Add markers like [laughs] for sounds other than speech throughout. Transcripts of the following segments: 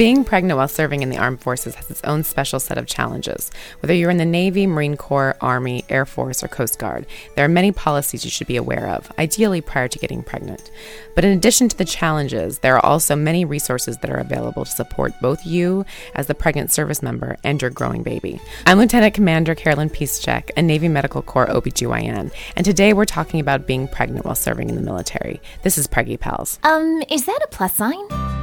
Being pregnant while serving in the armed forces has its own special set of challenges. Whether you're in the Navy, Marine Corps, Army, Air Force, or Coast Guard, there are many policies you should be aware of, ideally prior to getting pregnant. But in addition to the challenges, there are also many resources that are available to support both you as the pregnant service member and your growing baby. I'm Lieutenant Commander Carolyn Piszczek, a Navy Medical Corps OBGYN, and today we're talking about being pregnant while serving in the military. This is Preggy Pals. Um, is that a plus sign?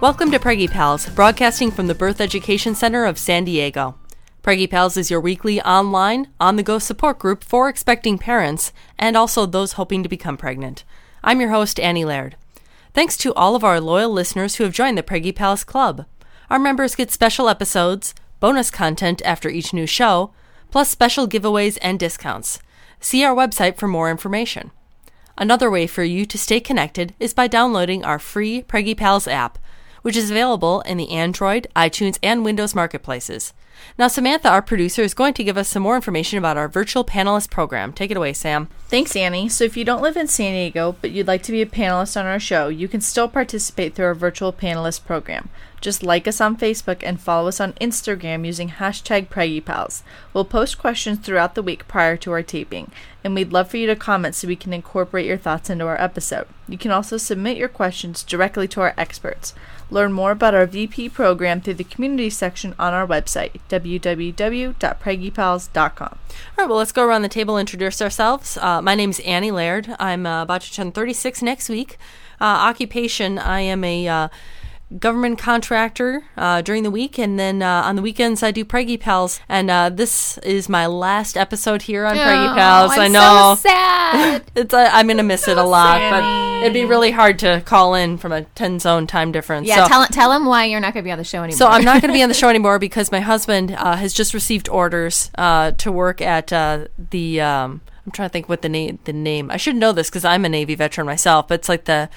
Welcome to Preggy Pals, broadcasting from the Birth Education Center of San Diego. Preggy Pals is your weekly online, on the go support group for expecting parents and also those hoping to become pregnant. I'm your host, Annie Laird. Thanks to all of our loyal listeners who have joined the Preggy Pals Club. Our members get special episodes, bonus content after each new show, plus special giveaways and discounts. See our website for more information. Another way for you to stay connected is by downloading our free Preggy Pals app which is available in the Android, iTunes, and Windows marketplaces. Now, Samantha, our producer, is going to give us some more information about our virtual panelist program. Take it away, Sam. Thanks, Annie. So, if you don't live in San Diego, but you'd like to be a panelist on our show, you can still participate through our virtual panelist program. Just like us on Facebook and follow us on Instagram using hashtag PreggyPals. We'll post questions throughout the week prior to our taping, and we'd love for you to comment so we can incorporate your thoughts into our episode. You can also submit your questions directly to our experts. Learn more about our VP program through the community section on our website, www.preggypals.com. All right, well, let's go around the table introduce ourselves. Uh, my name is Annie Laird. I'm uh, about to turn 36 next week. Uh, occupation, I am a uh, government contractor uh, during the week, and then uh, on the weekends I do Preggy Pals. And uh, this is my last episode here on Preggy Pals. I'm I know. So sad. [laughs] it's uh, I'm gonna miss it a lot, but it'd be really hard to call in from a 10 zone time difference. yeah, so, tell tell him why you're not to be on the show anymore. so I'm not going to be on the show anymore because my husband uh, has just received orders uh, to work at uh, the. Um, I'm trying to think what the name. The name. I should know this because I'm a Navy veteran myself. But it's like the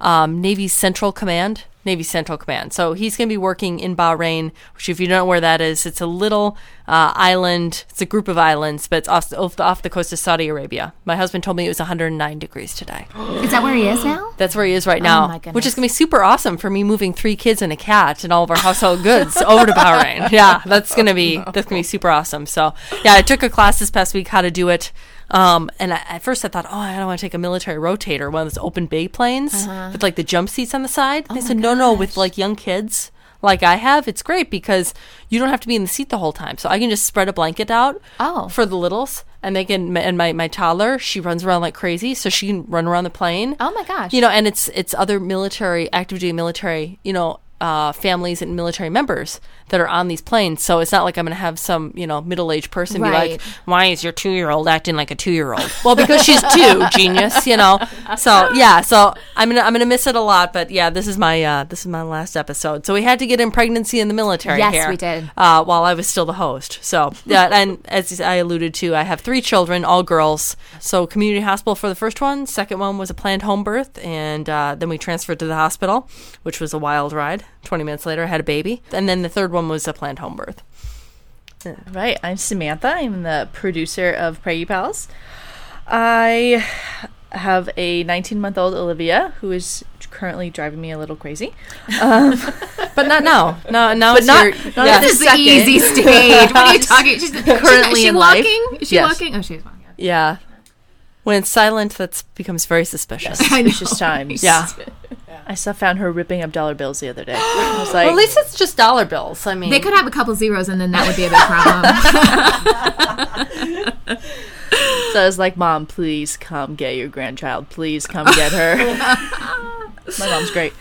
um, Navy Central Command. Navy Central Command. So he's going to be working in Bahrain, which, if you don't know where that is, it's a little uh, island. It's a group of islands, but it's off, off, the coast of Saudi Arabia. My husband told me it was 109 degrees today. is that where he is now? That's where he is right now, my which is going to be super awesome for me moving three kids and a cat and all of our household goods [laughs] over to Bahrain. Yeah, that's going to be that's going to be super awesome. So yeah, I took a class this past week how to do it. Um, and I, at first I thought, oh, I don't want to take a military rotator, one of those open bay planes Uh-huh. with like the jump seats on the side. Oh they said, no, no, with like young kids like I have, it's great because you don't have to be in the seat the whole time. So I can just spread a blanket out Oh. for the littles, and they can. And my my toddler, she runs around like crazy, so she can run around the plane. Oh my gosh. You know, and it's it's other military, active duty military, you know, uh, families and military members that are on these planes. So it's not like I'm going to have some, you know, middle aged person be like, "Why is your two year old acting like a two year old?" [laughs] well, because she's two, [laughs] genius, you know. So yeah, so I'm gonna I'm gonna miss it a lot, but yeah, this is my uh, this is my last episode. So we had to get in pregnancy in the military. Yes, here, we did. Uh, while I was still the host. So yeah, and as I alluded to, I have three children, all girls. So community hospital for the first one. Second one was a planned home birth, and uh, then we transferred to the hospital, which was a wild ride. Twenty minutes later, I had a baby, and then the third one was a planned home birth. Right, I'm Samantha. I'm the producer of Preggy Pals. I have a 19 month old Olivia who is currently driving me a little crazy. Um, [laughs] but not now. No, now But it's not- your, not yeah. at This is the Second. easy [laughs] stage. What are you talking? She's Currently is she in life. walking? Is she Yes. walking? Oh, she's walking. yeah. When it's silent, that becomes very suspicious. [laughs] I know. Suspicious times. Yeah. I saw found her ripping up dollar bills the other day. [gasps] I was like, Well, at least it's just dollar bills. I mean, They could have a couple zeros and then that would be a big problem. [laughs] [laughs] so I was like, Mom, please come get your grandchild. Please come get her. [laughs] My mom's great.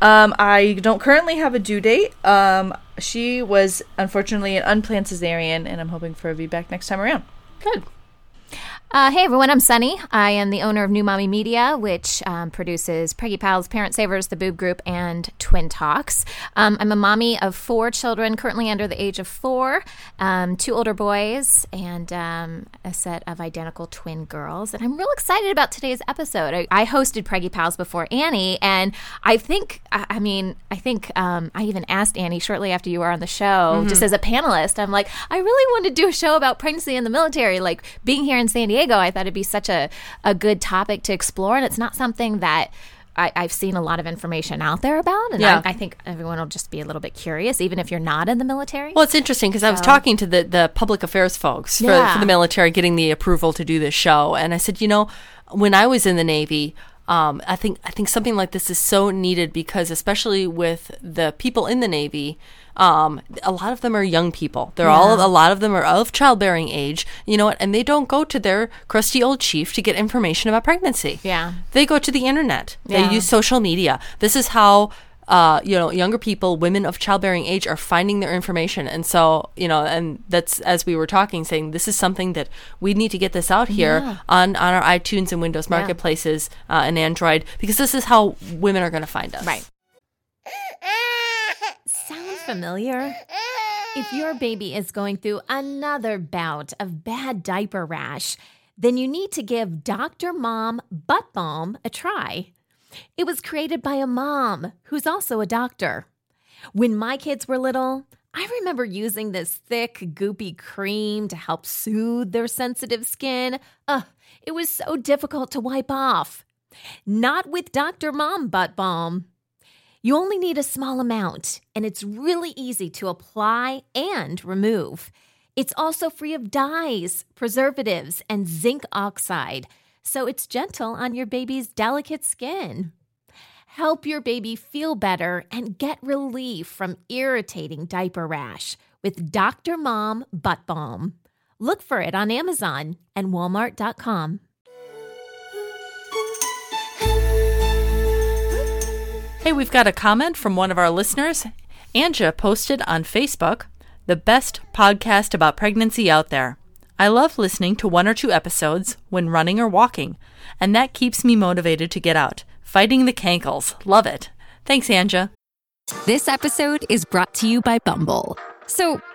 Um, I don't currently have a due date. Um, she was unfortunately an unplanned cesarean, and I'm hoping for a VBAC next time around. good. Uh, hey everyone, I'm Sunny. I am the owner of New Mommy Media, which um, produces Preggy Pals, Parent Savers, The Boob Group, and Twin Talks. Um, I'm a mommy of four children, currently under the age of four, um, two older boys, and um, a set of identical twin girls. And I'm real excited about today's episode. I, I hosted Preggy Pals before Annie, and I think, I, I mean, I think um, I even asked Annie shortly after you were on the show, just as a panelist. I'm like, I really want to do a show about pregnancy in the military. Like being here in San Diego, I thought it'd be such a, a good topic to explore. And it's not something that I, I've seen a lot of information out there about. And Yeah. I, I think everyone will just be a little bit curious, even if you're not in the military. Well, it's interesting because I was talking to the, the public affairs folks for, Yeah. for the military getting the approval to do this show, and I said, you know, when I was in the Navy, um, I think I think something like this is so needed because especially with the people in the Navy, um, a lot of them are young people. They're all a lot of them are of childbearing age, you know what, and they don't go to their crusty old chief to get information about pregnancy. Yeah. They go to the internet. Yeah. They use social media. This is how uh, you know younger people, women of childbearing age, are finding their information. And so you know, and that's as we were talking, saying this is something that we need to get this out here on on our iTunes and Windows marketplaces uh, and Android because this is how women are going to find us. Right. Sound familiar? If your baby is going through another bout of bad diaper rash, then you need to give Dr. Mom Butt Balm a try. It was created by a mom who's also a doctor. When my kids were little, I remember using this thick, goopy cream to help soothe their sensitive skin. Ugh, it was so difficult to wipe off. Not with Dr. Mom Butt Balm. You only need a small amount, and it's really easy to apply and remove. It's also free of dyes, preservatives, and zinc oxide, so it's gentle on your baby's delicate skin. Help your baby feel better and get relief from irritating diaper rash with Dr. Mom Butt Balm. Look for it on Amazon and Walmart.com. Hey, we've got a comment from one of our listeners. Anja posted on Facebook, the best podcast about pregnancy out there. I love listening to one or two episodes when running or walking, and that keeps me motivated to get out. Fighting the cankles. Love it. Thanks, Anja. This episode is brought to you by Bumble. So,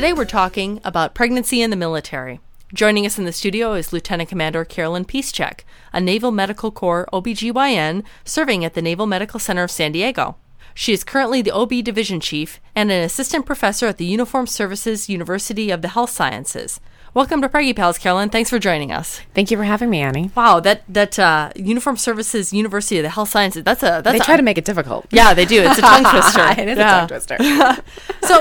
Today we're talking about pregnancy in the military. Joining us in the studio is Lieutenant Commander Carolyn Piszczek, a Naval Medical Corps OBGYN serving at the Naval Medical Center of San Diego. She is currently the OB Division Chief and an assistant professor at the Uniformed Services University of the Health Sciences. Welcome to Preggy Pals, Carolyn. Thanks for joining us. Thank you for having me, Annie. Wow, that that uh, Uniformed Services University of the Health Sciences. That's a that's They a, try to make it difficult. yeah, they do. It's a tongue [laughs] twister. it is Yeah. a tongue twister. [laughs] [laughs] so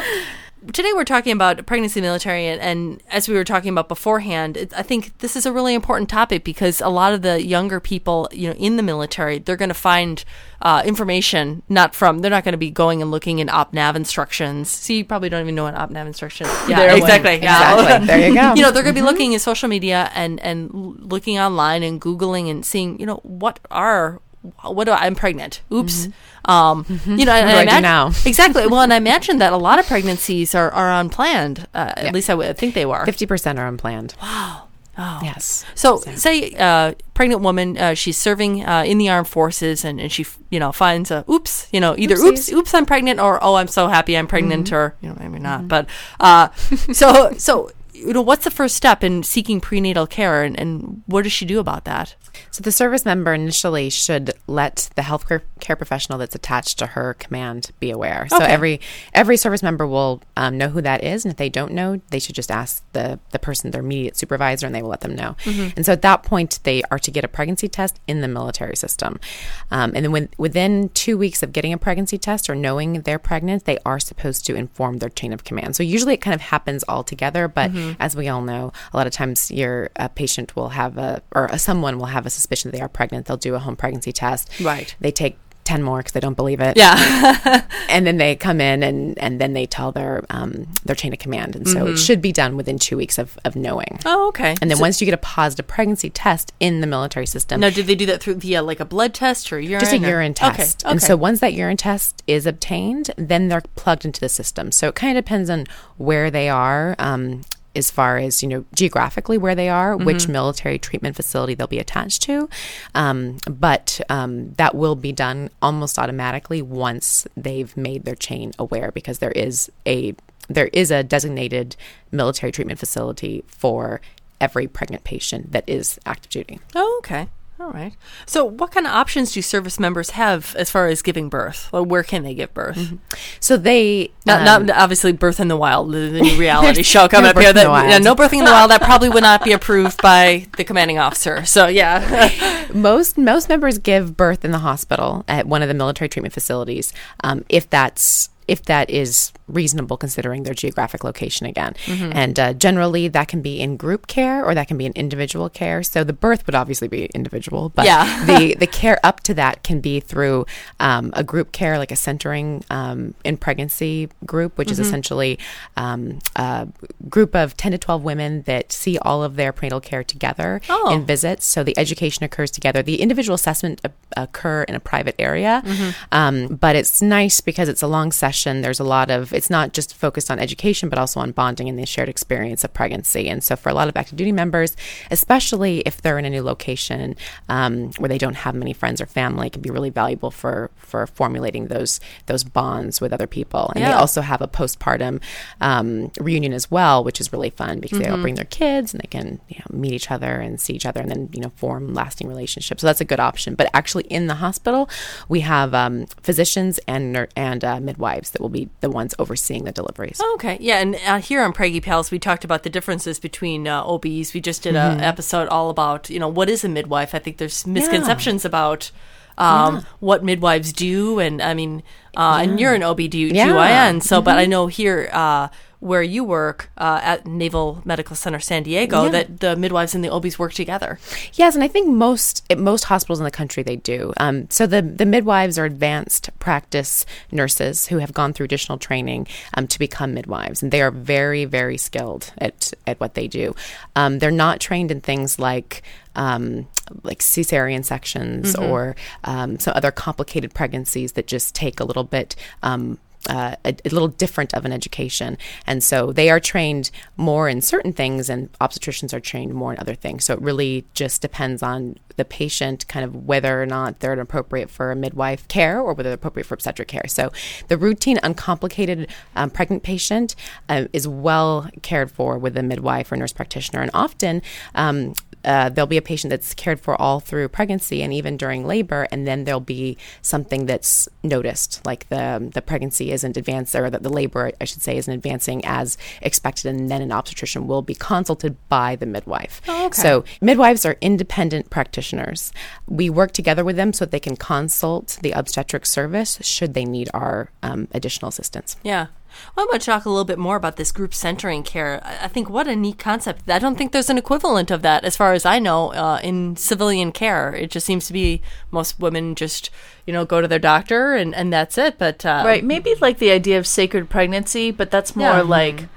today we're talking about pregnancy military and, and as we were talking about beforehand it, i think this is a really important topic because a lot of the younger people you know in the military they're going to find uh, information not from they're not going to be going and looking in opnav instructions. See you probably don't even know what opnav instructions yeah exactly. Yeah. Exactly. [laughs] There you go. you know they're going to be looking in social media and and looking online and googling and seeing you know what are what do I, I'm pregnant. Oops. Um, you know, and What do I do now? [laughs] exactly. Well, and I imagine that a lot of pregnancies are, are unplanned. Uh, At least I would think they were. 50% are unplanned. Wow. Oh. Yes. So, say uh, pregnant woman, uh, she's serving uh, in the armed forces, and, and she, f- you know, finds a oops, you know, either oops, oops, I'm pregnant, or oh, I'm so happy I'm pregnant, or you know, maybe not. But uh, so, so you know, what's the first step in seeking prenatal care, and, and what does she do about that? So the service member initially should let the healthcare care professional that's attached to her command be aware. So every every service member will um, know who that is, and if they don't know, they should just ask the the person, their immediate supervisor, and they will let them know. And so at that point, they are to get a pregnancy test in the military system, um, and then when, within two weeks of getting a pregnancy test or knowing they're pregnant, they are supposed to inform their chain of command. So usually it kind of happens all together, but as we all know, a lot of times your a patient will have a or a, someone will have a suspicion that they are pregnant. They'll do a home pregnancy test. Right. They take. 10 more because they don't believe it Yeah. [laughs] and then they come in and, and then they tell their um, their chain of command and so it should be done within two weeks of, of knowing oh, okay. and then So- once you get a positive pregnancy test in the military system now, did they do that through via like a blood test or urine? just a or- urine Okay, test. Okay. And so once that urine test is obtained, then they're plugged into the system. So it kind of depends on where they are. Um, as far as you know geographically where they are which Mm-hmm. military treatment facility they'll be attached to um, but um, that will be done almost automatically once they've made their chain aware because there is a there is a designated military treatment facility for every pregnant patient that is active duty Oh, okay. All right. So, what kind of options do service members have as far as giving birth? Well, where can they give birth? so they Not, um, not obviously birth in the wild, the, the new reality [laughs] show coming no up here. That yeah, no birthing in the wild. That probably would not be [laughs] approved by the commanding officer. So, yeah. [laughs] most most members give birth in the hospital at one of the military treatment facilities um, if that's if that is reasonable considering their geographic location again Mm-hmm. and uh, generally that can be in group care or that can be in individual care so the birth would obviously be individual but Yeah. [laughs] the the care up to that can be through um, a group care like a centering um, in pregnancy group which Mm-hmm. is essentially um, a group of 10 to 12 women that see all of their prenatal care together Oh. in visits. So the education occurs together. The individual assessment occur in a private area, um, but it's nice because it's a long session. There's a lot of it's not just focused on education, but also on bonding and the shared experience of pregnancy. And so for a lot of active duty members, especially if they're in a new location um, where they don't have many friends or family, it can be really valuable for for formulating those those bonds with other people. And they also have a postpartum um, reunion as well, which is really fun because they all bring their kids and they can you know, meet each other and see each other and then you know form lasting relationships. So that's a good option. But actually, in the hospital, we have um, physicians and and uh, midwives that will be the ones overseeing the deliveries. Okay, yeah, and uh, here on Preggy Pals, we talked about the differences between uh, OBs. We just did an episode all about, you know, what is a midwife. I think there's misconceptions about um, what midwives do, and I mean, uh, and you're an OB-GYN, Yeah. so, but I know here uh, where you work uh, at Naval Medical Center San Diego Yeah. that the midwives and the OBs work together. Yes, and I think most at most hospitals in the country they do. Um, so the the midwives are advanced practice nurses who have gone through additional training um, to become midwives, and they are very very skilled at at what they do. Um, they're not trained in things like um, like cesarean sections or um, some other complicated pregnancies that just take a little bit. Um, uh, a, a little different of an education. And so they are trained more in certain things, and obstetricians are trained more in other things. So it really just depends on the patient, kind of whether or not they're appropriate for a midwife care or whether they're appropriate for obstetric care. So the routine, uncomplicated um, pregnant patient uh, is well cared for with a midwife or nurse practitioner. And often, um, uh, there'll be a patient that's cared for all through pregnancy and even during labor, and then there'll be something that's noticed, like the the pregnancy isn't advanced, or that the labor, I should say, isn't advancing as expected, and then an obstetrician will be consulted by the midwife. So midwives are independent practitioners. We work together with them so that they can consult the obstetric service should they need our um, additional assistance. Yeah. Well, I'm going to talk a little bit more about this group centering care. I I think what a neat concept. I don't think there's an equivalent of that, as far as I know, uh, in civilian care. It just seems to be most women just, you know, go to their doctor and, and that's it. But uh, Right, maybe like the idea of sacred pregnancy, but that's more Yeah. like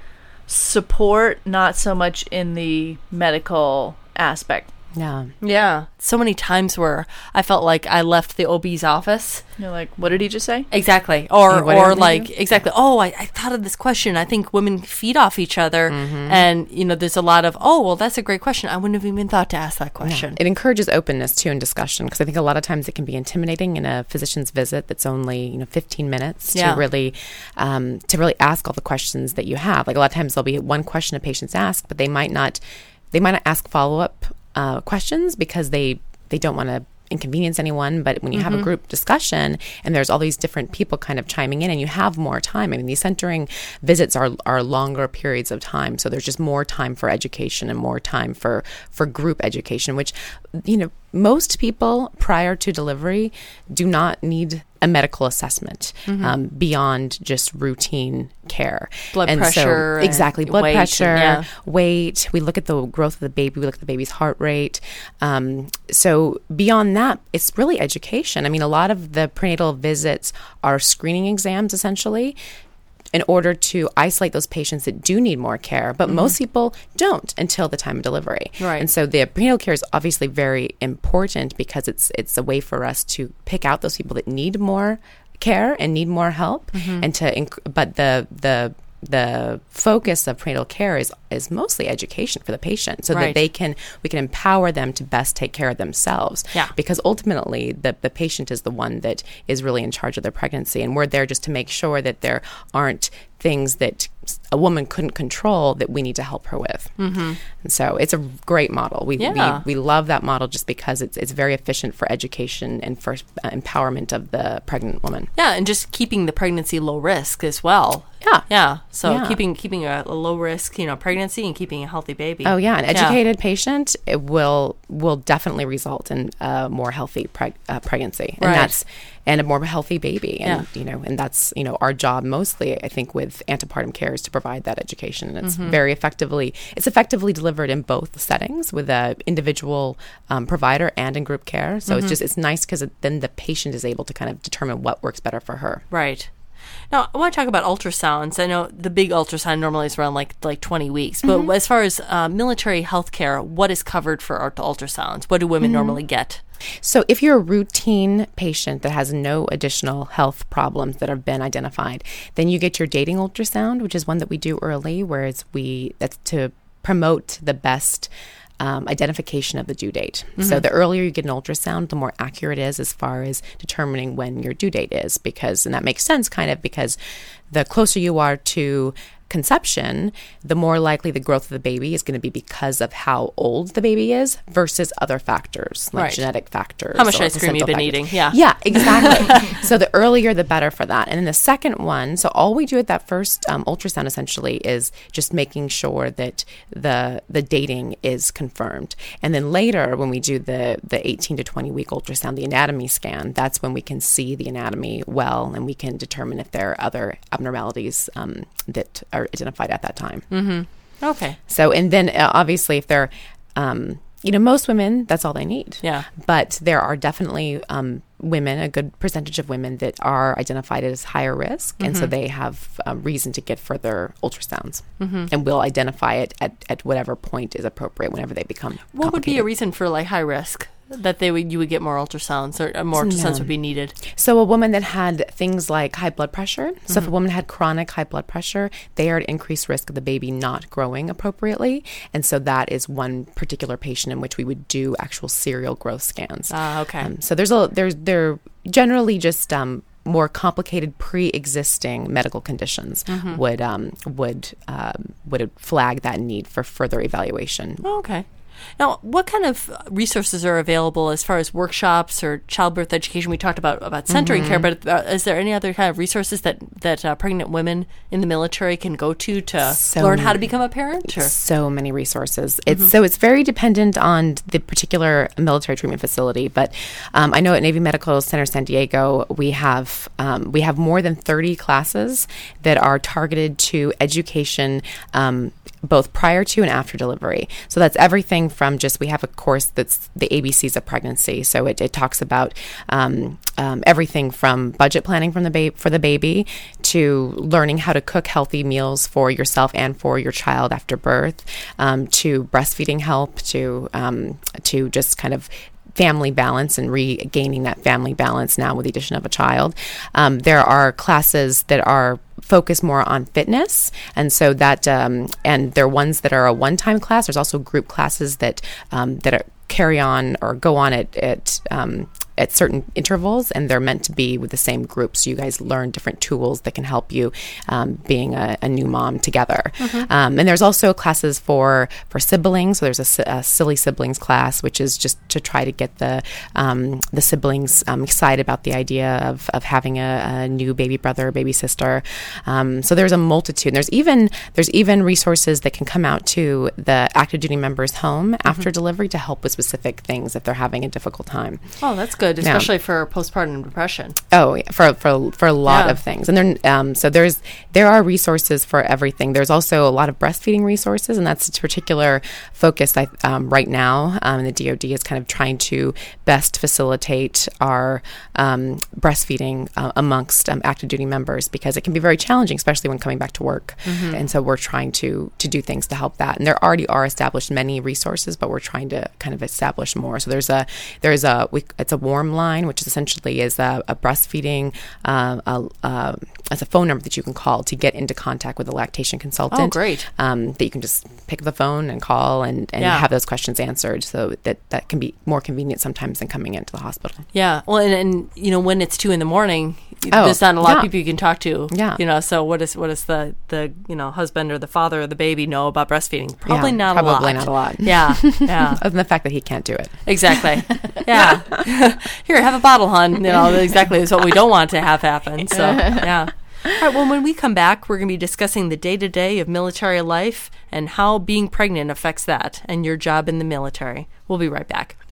support, not so much in the medical aspect. Yeah. Yeah. So many times where I felt like I left the OB's office. You're like, what did he just say? Exactly. Or Yeah, or like exactly. Oh, I, I thought of this question. I think women feed off each other Mm-hmm. and you know, there's a lot of, oh well that's a great question. I wouldn't have even thought to ask that question. It encourages openness too in discussion because I think a lot of times it can be intimidating in a physician's visit that's only you know 15 minutes Yeah. to really um, to really ask all the questions that you have. Like a lot of times there'll be one question a patient's asked, but they might not they might not ask follow up uh, questions because they they don't want to inconvenience anyone but when you have a group discussion and there's all these different people kind of chiming in and you have more time i mean these centering visits are are longer periods of time so there's just more time for education and more time for for group education which you know most people prior to delivery do not need a medical assessment um, beyond just routine care Blood And so- pressure and exactly blood weight pressure yeah. weight. We look at the growth of the baby. We look at the baby's heart rate. Um, so beyond that, it's really education. I mean, a lot of the prenatal visits are screening exams essentially in order to isolate those patients that do need more care, but mm-hmm. most people don't until the time of delivery. Right. And so the prenatal care is obviously very important because it's it's a way for us to pick out those people that need more care and need more help mm-hmm. and to inc- but the the the focus of prenatal care is is mostly education for the patient so Right. that they can we can empower them to best take care of themselves Yeah. because ultimately the, the patient is the one that is really in charge of their pregnancy and we're there just to make sure that there aren't things that a woman couldn't control that we need to help her with mm-hmm. and so it's a great model we, Yeah. we we love that model just because it's it's very efficient for education and for uh, empowerment of the pregnant woman Yeah, and just keeping the pregnancy low risk as well. Yeah. Yeah. So Yeah. keeping keeping a, a low risk, you know, pregnancy and keeping a healthy baby. Oh yeah, an educated patient it will will definitely result in a more healthy preg- uh, pregnancy, and Right. that's and a more healthy baby, and Yeah. you know, and that's you know our job mostly. I think with antepartum care is to provide that education, and Mm-hmm. it's very effectively it's effectively delivered in both settings with a individual um, provider and in group care. So Mm-hmm. it's just it's nice because then the patient is able to kind of determine what works better for her. Right. Now I want to talk about ultrasounds. I know the big ultrasound normally is around like like twenty weeks, but Mm-hmm. as far as uh, military health care, what is covered for ult- ultrasounds? What do women Mm-hmm. normally get? So, if you're a routine patient that has no additional health problems that have been identified, then you get your dating ultrasound, which is one that we do early, whereas we that's to promote the best um, identification of the due date. So, the earlier you get an ultrasound, the more accurate it is as far as determining when your due date is, because and that makes sense, kind of, because the closer you are to conception, the more likely the growth of the baby is going to be because of how old the baby is versus other factors like Right. genetic factors. How much ice cream you've been factors. eating, yeah. Yeah, exactly. [laughs] so the earlier, the better for that. And then the second one, so all we do at that first um, ultrasound essentially is just making sure that the the dating is confirmed. And then later, when we do the the 18 to 20 week ultrasound, the anatomy scan, that's when we can see the anatomy well, and we can determine if there are other abnormalities um, that are identified at that time. Mm-hmm. Okay. So, and then uh, obviously, if they're, um, you know, most women, that's all they need. Yeah. But there are definitely um, women, a good percentage of women that are identified as higher risk. And Mm-hmm. so they have um, reason to get further ultrasounds. And we'll identify it at, at whatever point is appropriate whenever they become. What would be a reason for like high risk that they would you would get more ultrasounds or uh, more ultrasounds would be needed? So, a woman that had things like high blood pressure, so Mm-hmm. if a woman had chronic high blood pressure, they are at increased risk of the baby not growing appropriately. And so, that is one particular patient in which we would do actual serial growth scans. Ah, okay. Um, so, there's a, there's, they're generally just, um, more complicated pre-existing medical conditions Mm-hmm. would um, would um, would flag that need for further evaluation. Oh, okay. Now, what kind of resources are available as far as workshops or childbirth education? We talked about about centering care, Mm-hmm. but uh, is there any other kind of resources that that uh, pregnant women in the military can go to to So learn how to become a parent? Or? so many resources. It's so it's very dependent on the particular military treatment facility. But um, I know at Navy Medical Center San Diego, we have um, we have more than thirty classes that are targeted to education. Um, both prior to and after delivery. So that's everything from just we have a course that's the ABCs of pregnancy. So it, it talks about um, um, everything from budget planning from the ba- for the baby to learning how to cook healthy meals for yourself and for your child after birth, um, to breastfeeding help, to um, to just kind of family balance and regaining that family balance now with the addition of a child. Um, there are classes that are focused more on fitness, and so that um, and there are ones that are a one-time class. There's also group classes that um, that are, carry on or go on at at um, at certain intervals, and they're meant to be with the same group. So you guys learn different tools that can help you um, being a, a, new mom together. Mm-hmm. Um, and there's also classes for for siblings. So there's a, a, silly siblings class, which is just to try to get the um, the siblings um, excited about the idea of, of having a, a new baby brother or baby sister. Um, so there's a multitude. There's even there's even resources that can come out to the active duty members' home mm-hmm. after delivery to help with specific things if they're having a difficult time. Oh, that's good, especially yeah. for postpartum depression. Oh, yeah, for for for a lot yeah. of things, and then um, so there's there are resources for everything. There's also a lot of breastfeeding resources, and that's a particular focus I, um, right now. Um, the DoD is kind of trying to best facilitate our um, breastfeeding uh, amongst um, active duty members because it can be very challenging, especially when coming back to work. Mm-hmm. And so we're trying to to do things to help that. And there already are established many resources, but we're trying to kind of establish more. So there's a there's a we, it's a warm line, which essentially is a, a breastfeeding uh, a, uh, as a phone number that you can call to get into contact with a lactation consultant. Oh, great! Um, that you can just pick up the phone and call and, and yeah. have those questions answered. So that that can be more convenient sometimes than coming into the hospital. Yeah. Well, and, and you know when it's two in the morning, oh, there's not a lot yeah. of people you can talk to. Yeah. You know, so what is what does the the you know husband or the father or the baby know about breastfeeding? Probably yeah, not probably a lot. Probably not a lot. Yeah. Yeah. [laughs] Other than the fact that he can't do it. Exactly. [laughs] Yeah. [laughs] Here, have a bottle, hon. You know, exactly is what we don't want to have happen. So [laughs] yeah. All right, well, when we come back, we're going to be discussing the day to day of military life and how being pregnant affects that and your job in the military. We'll be right back.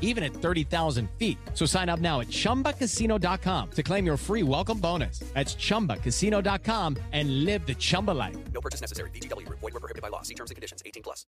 even at 30,000 feet. So sign up now at ChumbaCasino.com to claim your free welcome bonus. That's ChumbaCasino.com and live the Chumba life. No purchase necessary. VGW. Void were prohibited by law. See terms and conditions. 18 plus.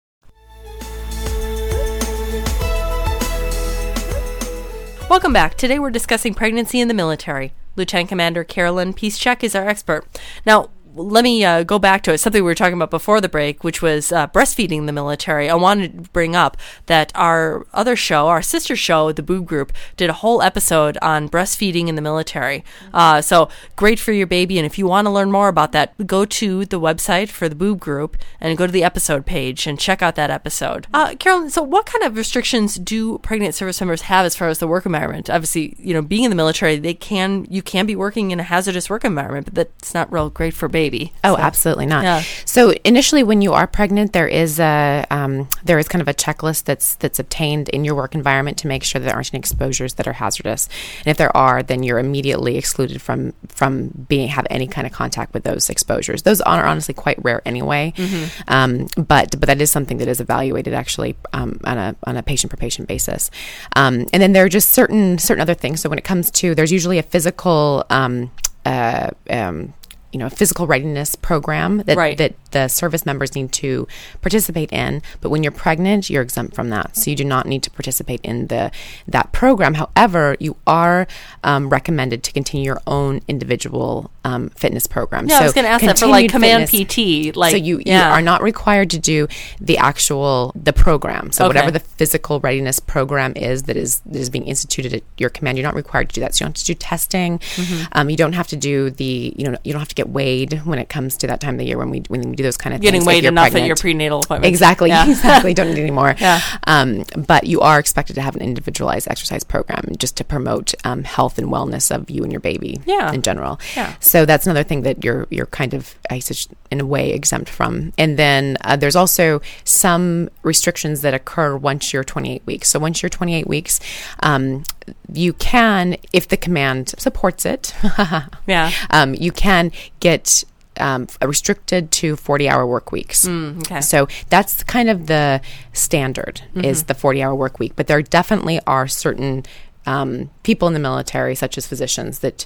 Welcome back. Today we're discussing pregnancy in the military. Lieutenant Commander Carolyn Piszczek is our expert. Now, let me uh, go back to it. Something we were talking about before the break, which was uh, breastfeeding the military. I wanted to bring up that our other show, our sister show, the Boob Group, did a whole episode on breastfeeding in the military. Uh, so great for your baby. And if you want to learn more about that, go to the website for the Boob Group and go to the episode page and check out that episode. Uh, Carolyn, so what kind of restrictions do pregnant service members have as far as the work environment? Obviously, you know, being in the military, they can you can be working in a hazardous work environment, but that's not real great for babies baby. Oh, so, absolutely not. Yeah. So initially, when you are pregnant, there is a um, there is kind of a checklist that's that's obtained in your work environment to make sure that there aren't any exposures that are hazardous. And if there are, then you're immediately excluded from from being have any kind of contact with those exposures. Those are honestly quite rare anyway. Mm-hmm. Um, but but that is something that is evaluated actually um, on a on a patient per patient basis. Um, and then there are just certain certain other things. So when it comes to there's usually a physical um, uh, um, you know, a physical readiness program that, right. that the service members need to participate in. But when you're pregnant, you're exempt from that. So you do not need to participate in the that program. However, you are um, recommended to continue your own individual um, fitness program. Yeah, so I was going to ask that for like command PT. Like, so you, yeah. you are not required to do the actual the program. So okay. whatever the physical readiness program is that is that is being instituted at your command, you're not required to do that. So you don't have to do testing. Mm-hmm. Um, you don't have to do the you know you don't have to get weighed when it comes to that time of the year when we when we do those kind of things. getting things. weighed enough pregnant. at your prenatal appointment. Exactly, yeah. [laughs] exactly. Don't need any more. Yeah. Um, but you are expected to have an individualized exercise program just to promote um, health and wellness of you and your baby. Yeah. In general. Yeah. So that's another thing that you're you're kind of I guess, in a way exempt from. And then uh, there's also some restrictions that occur once you're 28 weeks. So once you're 28 weeks. Um, you can, if the command supports it, [laughs] Yeah. um, you can get um, restricted to 40 hour work weeks. Mm, okay. So that's kind of the standard is the 40 hour work week. But there definitely are certain um, people in the military, such as physicians, that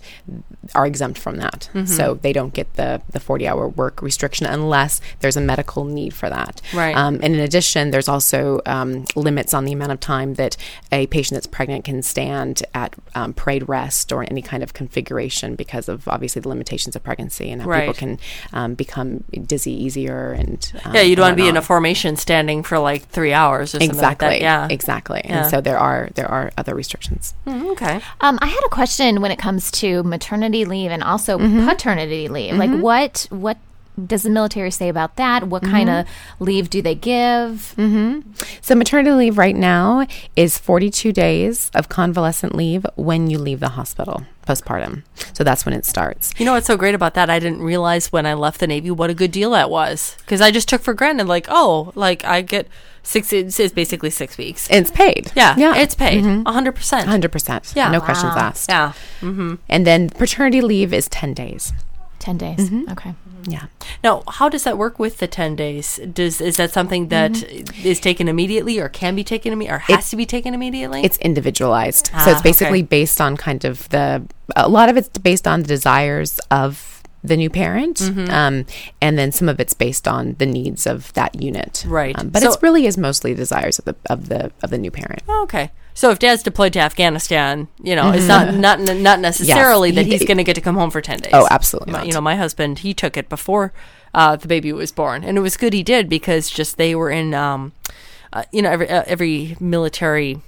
are exempt from that. So they don't get the, the 40 hour work restriction unless there's a medical need for that. Right. Um, and in addition, there's also um, limits on the amount of time that a patient that's pregnant can stand at um, parade rest or any kind of configuration because of obviously the limitations of pregnancy and how people can um, become dizzy easier and um, Yeah, you don't want to be in a formation standing for like three hours or something exactly like that. Yeah. exactly Yeah. and so there are there are other restrictions Mm, okay. Um, I had a question when it comes to maternity leave and also Mm-hmm. paternity leave. Like, what what does the military say about that? What mm-hmm. kind of Mm-hmm. leave do they give? Mm-hmm. so maternity leave right now is 42 days of convalescent leave when you leave the hospital postpartum so that's when it starts You know what's so great about that? I didn't realize when I left the Navy what a good deal that was. Because I just took for granted, like, oh, like I get six, it's, it's basically six weeks. it's paid Yeah, yeah it's paid. Mm-hmm. a 100%. 100% Yeah. no questions asked Yeah. and then paternity leave is 10 days Ten days. Mm-hmm. Okay. yeah Now, how does that work with the 10 days? Does Is that something that is taken immediately or can be taken immediately or has to be taken immediately? it's individualized. so Ah, it's basically okay. based on kind of the a lot of it's based on the desires of the new parent, Mm-hmm. um, and then some of it's based on the needs of that unit. Right. Um, but So- it's really is mostly desires of the of the of the new parent. Oh, okay. So if dad's deployed to Afghanistan, you know, it's not not not necessarily that He- he's going to get to come home for 10 days. Oh, absolutely My- you know, my husband, he took it before uh, the baby was born, and it was good he did because just they were in um uh, you know, every uh, every military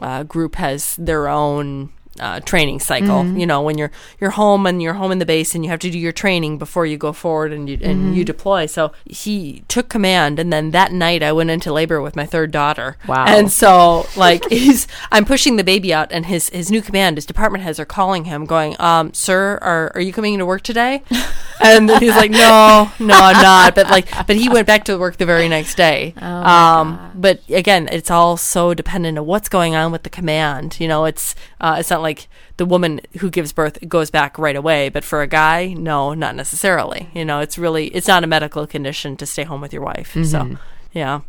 uh, group has their own uh, training cycle. Mm-hmm. You know, when you're you're home and you're home in the base and you have to do your training before you go forward and you and Mm-hmm. you deploy. So he took command, and then that night I went into labor with my third daughter. Wow. And so like [laughs] he's I'm pushing the baby out, and his his new command, his department heads are calling him, going, um, "Sir, are are you coming into work today?" [laughs] and he's like, "No, no, I'm not." But like, but he went back to work the very next day. um, but again, it's all so dependent on what's going on with the command. You know, it's uh, it's not like the woman who gives birth goes back right away, but for a guy, no, not necessarily. You know, it's really it's not a medical condition to stay home with your wife. So, mm-hmm. Yeah.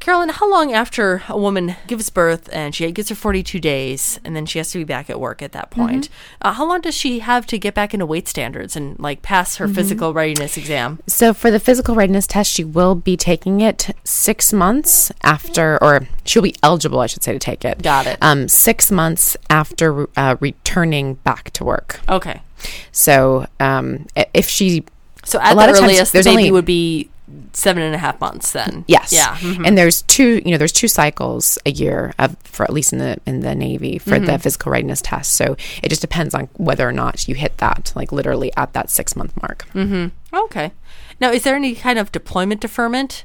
Carolyn, how long after a woman gives birth and she gets her 42 days and then she has to be back at work at that point, uh, how long does she have to get back into weight standards and like pass her physical readiness exam? So for the physical readiness test, she will be taking it six months after, or she'll be eligible, I should say, to take it. Got it. Um, six months after uh, returning back to work. Okay. So um, if she So at the of times earliest, the baby only- would be seven and a half months then. Yes. Yeah. mhm. And there's two, you know, there's two cycles a year of, for at least in the in the Navy for Mm-hmm. the physical readiness test. So it just depends on whether or not you hit that, like literally at that six month mark. Mm. Okay. Now, is there any kind of deployment deferment?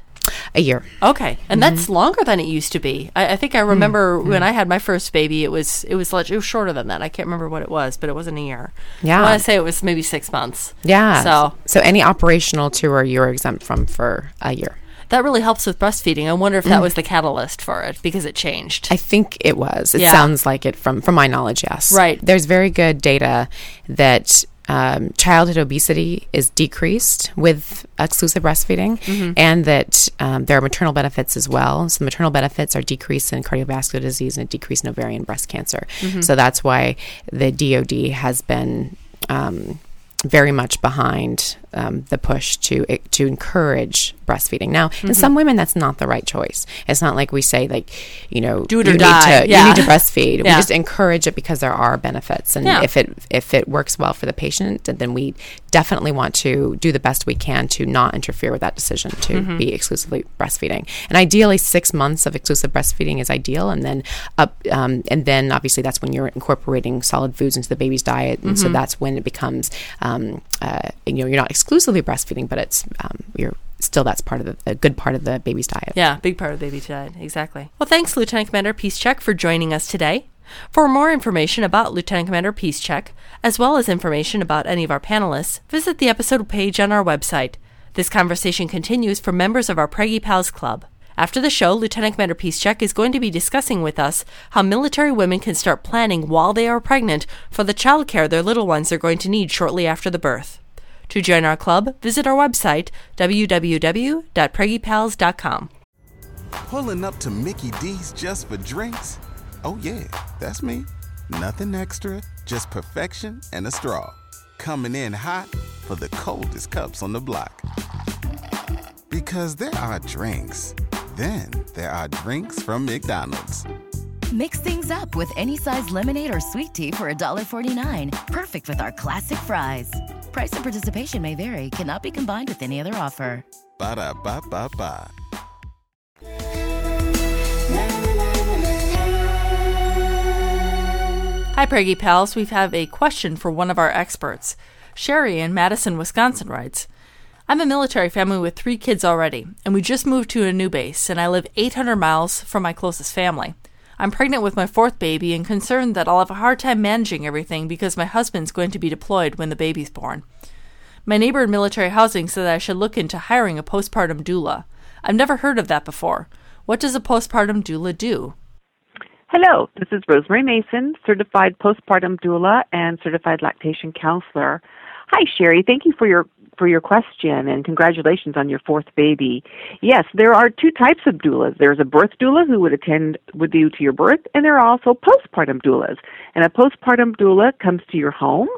A year. Okay, and that's Mm-hmm. longer than it used to be. I, I think I remember when I had my first baby, it was it was it was shorter than that. I can't remember what it was, but it wasn't a year. Yeah. I want to say it was maybe six months. Yeah. So so any operational tour you're exempt from for a year. that really helps with breastfeeding. I wonder if that was the catalyst for it because it changed. Mm. I think it was. It Yeah. sounds like it from from my knowledge. Yes. Right. There's very good data that um, childhood obesity is decreased with exclusive breastfeeding, Mm-hmm. and that um, there are maternal benefits as well. So maternal benefits are decreased in cardiovascular disease and decreased in ovarian breast cancer. Mm-hmm. So that's why the DoD has been. Um, very much behind um, the push to to encourage breastfeeding. Now, Mm-hmm. in some women, that's not the right choice. It's not like we say like, you know, Do it you or need die. to Yeah. you need to breastfeed. We just encourage it because there are benefits, and Yeah. if it if it works well for the patient, then we definitely want to do the best we can to not interfere with that decision to Mm-hmm. be exclusively breastfeeding. And ideally, six months of exclusive breastfeeding is ideal, and then up, um, and then obviously that's when you're incorporating solid foods into the baby's diet, and so Mm-hmm. that's when it becomes, um, uh, you know, you're not exclusively breastfeeding, but it's um, you're still that's part of the, a good part of the baby's diet. Yeah, big part of the baby diet. Exactly. Well, thanks, Lieutenant Commander Piszczek, for joining us today. For more information about Lieutenant Commander Piszczek, as well as information about any of our panelists, visit the episode page on our website. This conversation continues for members of our Preggy Pals Club. After the show, Lieutenant Commander Piszczek is going to be discussing with us how military women can start planning while they are pregnant for the childcare their little ones are going to need shortly after the birth. To join our club, visit our website, www.preggypals.com. Pulling up to Mickey D's just for drinks? Oh, yeah, that's me. Nothing extra, just perfection and a straw. Coming in hot for the coldest cups on the block. Because there are drinks, then there are drinks from McDonald's. Mix things up with any size lemonade or sweet tea for $1.49. Perfect with our classic fries. Price and participation may vary, cannot be combined with any other offer. Ba da ba ba ba. Hi, Preggy Pals. We have a question for one of our experts. Sherry in Madison, Wisconsin writes I'm a military family with three kids already, and we just moved to a new base, and I live 800 miles from my closest family. I'm pregnant with my fourth baby and concerned that I'll have a hard time managing everything because my husband's going to be deployed when the baby's born. My neighbor in military housing said that I should look into hiring a postpartum doula. I've never heard of that before. What does a postpartum doula do? Hello, this is Rosemary Mason, certified postpartum doula and certified lactation counselor. Hi, Sherry. Thank you for your for your question and congratulations on your fourth baby. Yes, there are two types of doulas. There's a birth doula who would attend with you to your birth, and there are also postpartum doulas. And a postpartum doula comes to your home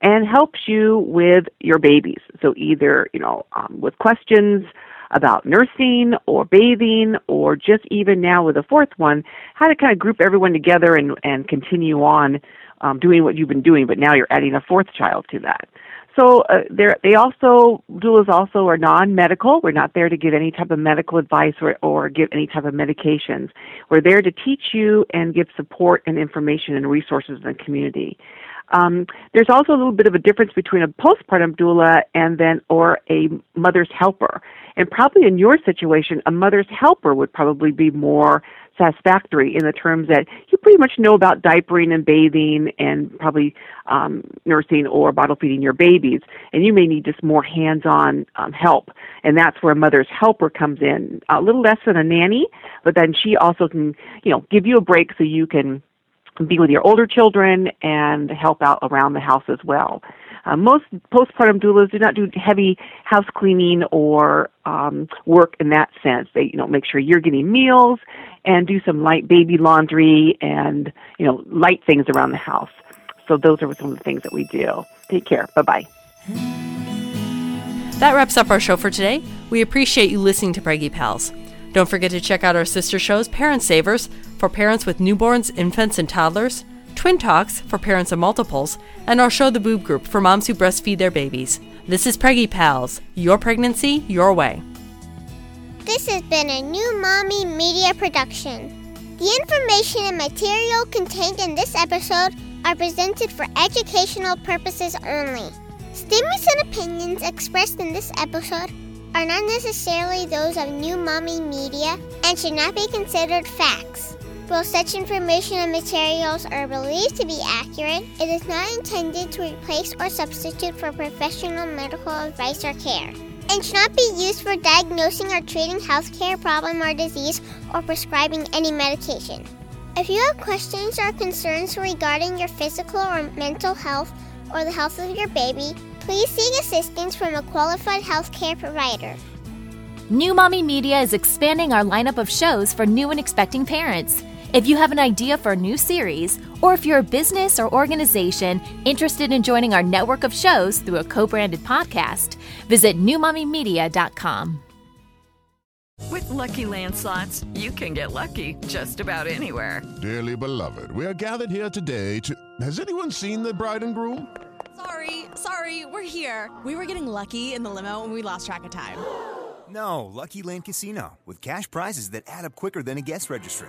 and helps you with your babies. So either you know um, with questions about nursing or bathing or just even now with the fourth one, how to kind of group everyone together and, and continue on um, doing what you've been doing, but now you're adding a fourth child to that. So uh, they also doulas also are non-medical. We're not there to give any type of medical advice or, or give any type of medications. We're there to teach you and give support and information and resources in the community. Um, there's also a little bit of a difference between a postpartum doula and then or a mother's helper. And probably in your situation, a mother's helper would probably be more satisfactory in the terms that you pretty much know about diapering and bathing and probably um, nursing or bottle feeding your babies, and you may need just more hands-on um, help. And that's where a mother's helper comes in, a little less than a nanny, but then she also can, you know, give you a break so you can be with your older children and help out around the house as well. Uh, most postpartum doulas do not do heavy house cleaning or um, work in that sense. They, you know, make sure you're getting meals and do some light baby laundry and you know light things around the house. So those are some of the things that we do. Take care. Bye bye. That wraps up our show for today. We appreciate you listening to Preggy Pals. Don't forget to check out our sister shows, Parent Savers, for parents with newborns, infants, and toddlers, Twin Talks, for parents of multiples, and our show, The Boob Group, for moms who breastfeed their babies. This is Preggy Pals. Your pregnancy, your way. This has been a new Mommy Media production. The information and material contained in this episode are presented for educational purposes only. Statements and opinions expressed in this episode are not necessarily those of New Mommy Media and should not be considered facts. While such information and materials are believed to be accurate, it is not intended to replace or substitute for professional medical advice or care, and should not be used for diagnosing or treating healthcare problem or disease or prescribing any medication. If you have questions or concerns regarding your physical or mental health or the health of your baby, please seek assistance from a qualified healthcare provider. New Mommy Media is expanding our lineup of shows for new and expecting parents. If you have an idea for a new series, or if you're a business or organization interested in joining our network of shows through a co branded podcast, visit newmommymedia.com. With Lucky Land slots, you can get lucky just about anywhere. Dearly beloved, we are gathered here today to. Has anyone seen the bride and groom? Sorry, sorry, we're here. We were getting lucky in the limo and we lost track of time. No, Lucky Land Casino, with cash prizes that add up quicker than a guest registry.